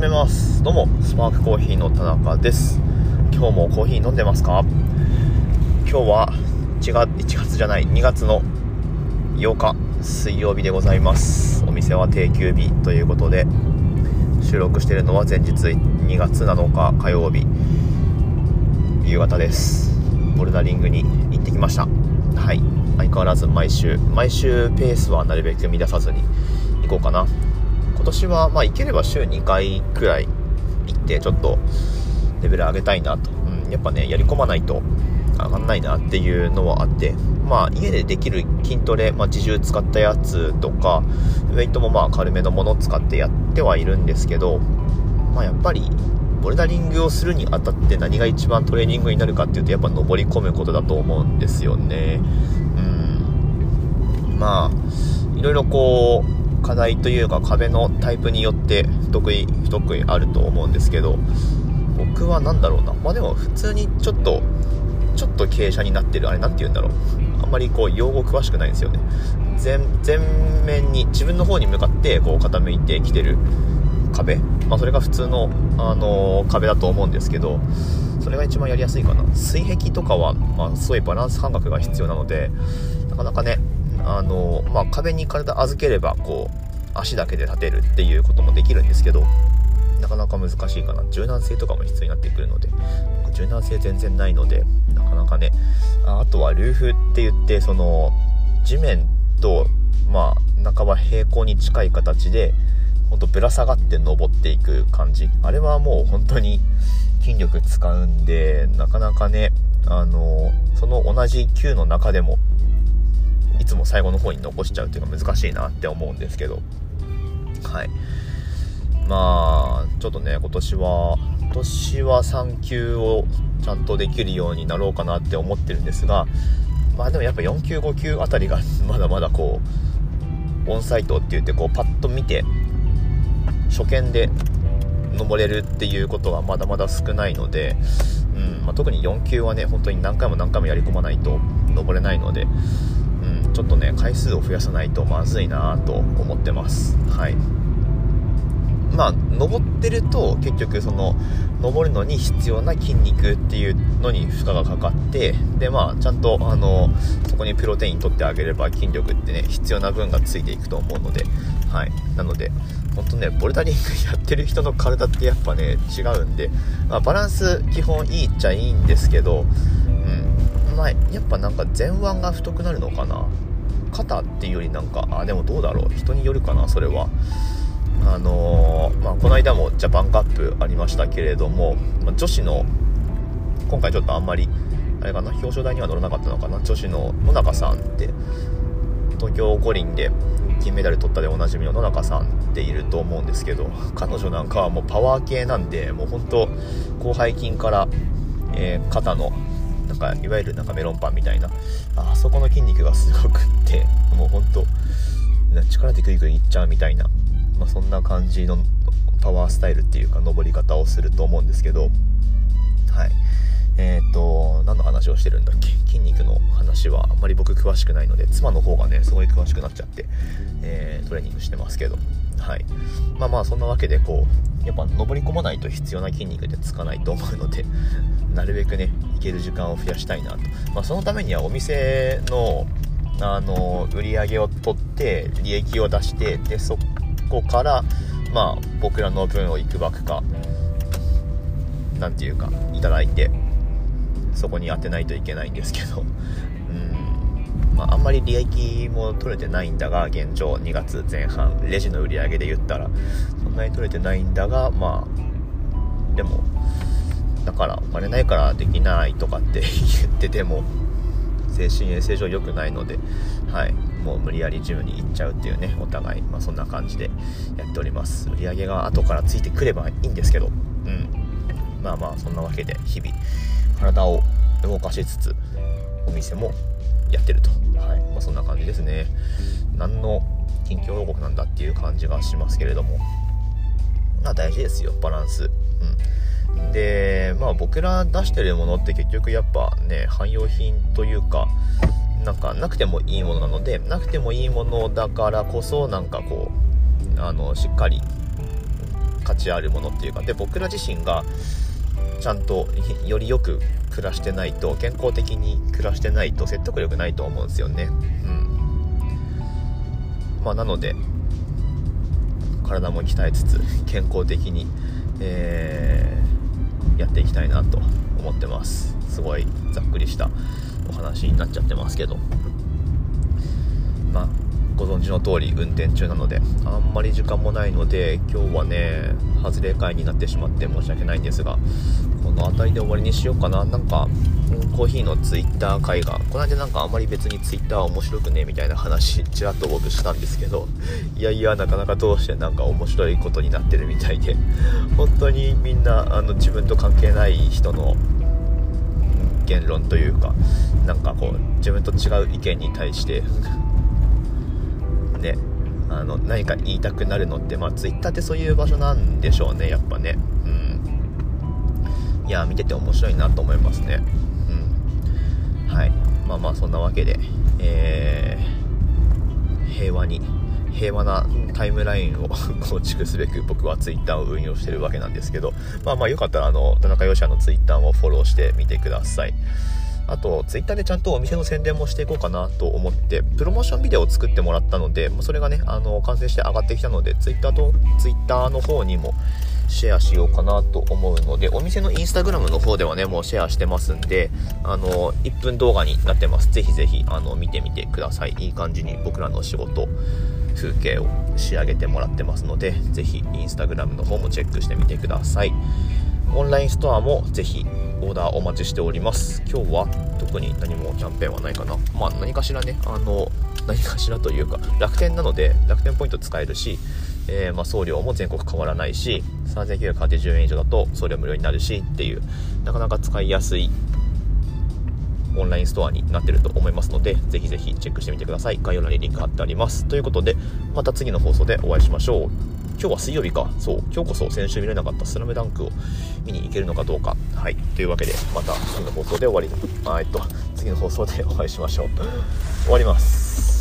めます。どうもスパークコーヒーの田中です。今日もコーヒー飲んでますか？今日は1月 ,1 月じゃない2月の8日水曜日でございます。お店は定休日ということで収録しているのは前日2月7日火曜日夕方です。ボルダリングに行ってきました。はい。相変わらず毎週毎週ペースはなるべく乱さずに行こうかな。今年はまあ行ければ週2回くらい行ってちょっとレベル上げたいなと、うん、やっぱねやり込まないと上がんないなっていうのはあって。まあ家でできる筋トレ、まあ、自重使ったやつとかウェイトもまあ軽めのものを使ってやってはいるんですけどまあやっぱりボルダリングをするにあたって何が一番トレーニングになるかっていうとやっぱ登り込むことだと思うんですよね。うん。まあいろいろこう課題というか壁のタイプによって不得意不得意あると思うんですけど僕は何だろうな。まあでも普通にちょっとちょっと傾斜になってるあれ何て言うんだろう。あんまりこう用語詳しくないんですよね。全面に自分の方に向かってこう傾いてきてる壁、まあ、それが普通の、あのー、壁だと思うんですけどそれが一番やりやすいかな。水壁とかは、まあ、すごいバランス感覚が必要なのでなかなかねあの、まあ、壁に体預ければこう足だけで立てるっていうこともできるんですけどなかなか難しいかな。柔軟性とかも必要になってくるので。柔軟性全然ないのでなかなかね。ああとはルーフって言ってその地面とまあ半ば平行に近い形でほんとぶら下がって登っていく感じ。あれはもう本当に筋力使うんでなかなかねあのその同じ球の中でもいつも最後の方に残しちゃうっていうか難しいなって思うんですけど。はい。まあちょっとね今年は今年は3級をちゃんとできるようになろうかなって思ってるんですがまあでもやっぱ4級5級あたりが まだまだこうオンサイトって言ってこうパッと見て初見で登れるっていうことはまだまだ少ないので、うんまあ、特に4級はね本当に何回も何回もやり込まないと登れないのでちょっとね回数を増やさないとまずいなと思ってます。はい。まあ登ってると結局その登るのに必要な筋肉っていうのに負荷がかかってでまあちゃんとあのそこにプロテイン取ってあげれば筋力ってね必要な分がついていくと思うのではい。なので本当ねボルダリングやってる人の体ってやっぱね違うんで、まあ、バランス基本いいっちゃいいんですけどうん。まあやっぱなんか前腕が太くなるのかな。肩っていうよりなんかあでもどうだろう。人によるかなそれは。あのー、まあ、この間もジャパンカップありましたけれども、まあ、女子の今回ちょっとあんまりあれかな表彰台には乗らなかったのかな。女子の野中さんって東京五輪で金メダル取ったでおなじみの野中さんっていると思うんですけど彼女なんかはもうパワー系なんでもう本当広背筋から、えー、肩のなんかいわゆるなんかメロンパンみたいな。あそこの筋肉がすごくってもうほんと力でグイグイいっちゃうみたいな、まあ、そんな感じのパワースタイルっていうか登り方をすると思うんですけど。はい。えー、っと何の話をしてるんだっけ？筋肉の話はあんまり僕詳しくないので妻の方がねすごい詳しくなっちゃって、えー、トレーニングしてますけど。はい。まあまあそんなわけでこうやっぱ登り込まないと必要な筋肉でつかないと思うので なるべくね行ける時間を増やしたいなと、まあ、そのためにはお店のあの売り上げを取って利益を出してでそこからまあ僕らの分をいくばくか何て言うかいただいてそこに当てないといけないんですけど。まあ、あんまり利益も取れてないんだが現状2月前半レジの売り上げで言ったら。そんなに取れてないんだがまあでもだからお金ないからできないとかって 言ってても精神衛生上良くないので、はい、もう無理やりジムに行っちゃうっていうねお互い、まあ、そんな感じでやっております。売り上げが後からついてくればいいんですけどうん。まあまあそんなわけで日々体を動かしつつお店もやってると、あ、そんな感じですね。何の近況報告なんだっていう感じがしますけれども。まあ大事ですよバランス。うん。でまあ僕ら出してるものって結局やっぱね汎用品というかなんかなくてもいいものなのでなくてもいいものだからこそなんかこうあのしっかり価値あるものっていうか。で僕ら自身がちゃんとよりよく暮らしてないと健康的に暮らしてないと説得力ないと思うんですよね。うん。まあなので体も鍛えつつ健康的に、えー、やっていきたいなと思ってます。すごいざっくりしたお話になっちゃってますけど。まあご存知の通り運転中なのであんまり時間もないので今日はね外れ会になってしまって申し訳ないんですがこの辺りで終わりにしようかな。なんかコーヒーのツイッター会がこの間なんかあんまり別にツイッター面白くねみたいな話ちらっと僕したんですけどいやいやなかなかどうしてなんか面白いことになってるみたいで本当にみんなあの自分と関係ない人の言論というかなんかこう自分と違う意見に対してねあの何か言いたくなるのってまあ Twitter ってそういう場所なんでしょうねやっぱね。うん。いや見てて面白いなと思いますね。うん。はい。まあまあそんなわけでえー、平和に平和なタイムラインを 構築すべく僕は Twitter を運用してるわけなんですけどまあまあよかったらあの田中義也の Twitter もフォローしてみてください。あと、ツイッターでちゃんとお店の宣伝もしていこうかなと思って、プロモーションビデオを作ってもらったので、それがね、あの、完成して上がってきたので、ツイッターと、ツイッターの方にもシェアしようかなと思うので、お店のインスタグラムの方ではね、もうシェアしてますんで、あの、1分動画になってます。ぜひぜひ、あの、見てみてください。いい感じに僕らの仕事、風景を仕上げてもらってますので、ぜひ、インスタグラムの方もチェックしてみてください。オンラインストアもぜひオーダーお待ちしております。今日は特に何もキャンペーンはないかな。まあ何かしらね。あの何かしらというか楽天なので楽天ポイント使えるし、えー、ま、送料も全国変わらないし3980円以上だと送料無料になるしっていうなかなか使いやすいオンラインストアになってると思いますので、ぜひぜひチェックしてみてください。概要欄にリンク貼ってあります。ということで、また次の放送でお会いしましょう。今日は水曜日か。そう。今日こそ先週見れなかったスラムダンクを見に行けるのかどうか。はい。というわけで、また次の放送で終わり、あえっと、次の放送でお会いしましょう。終わります。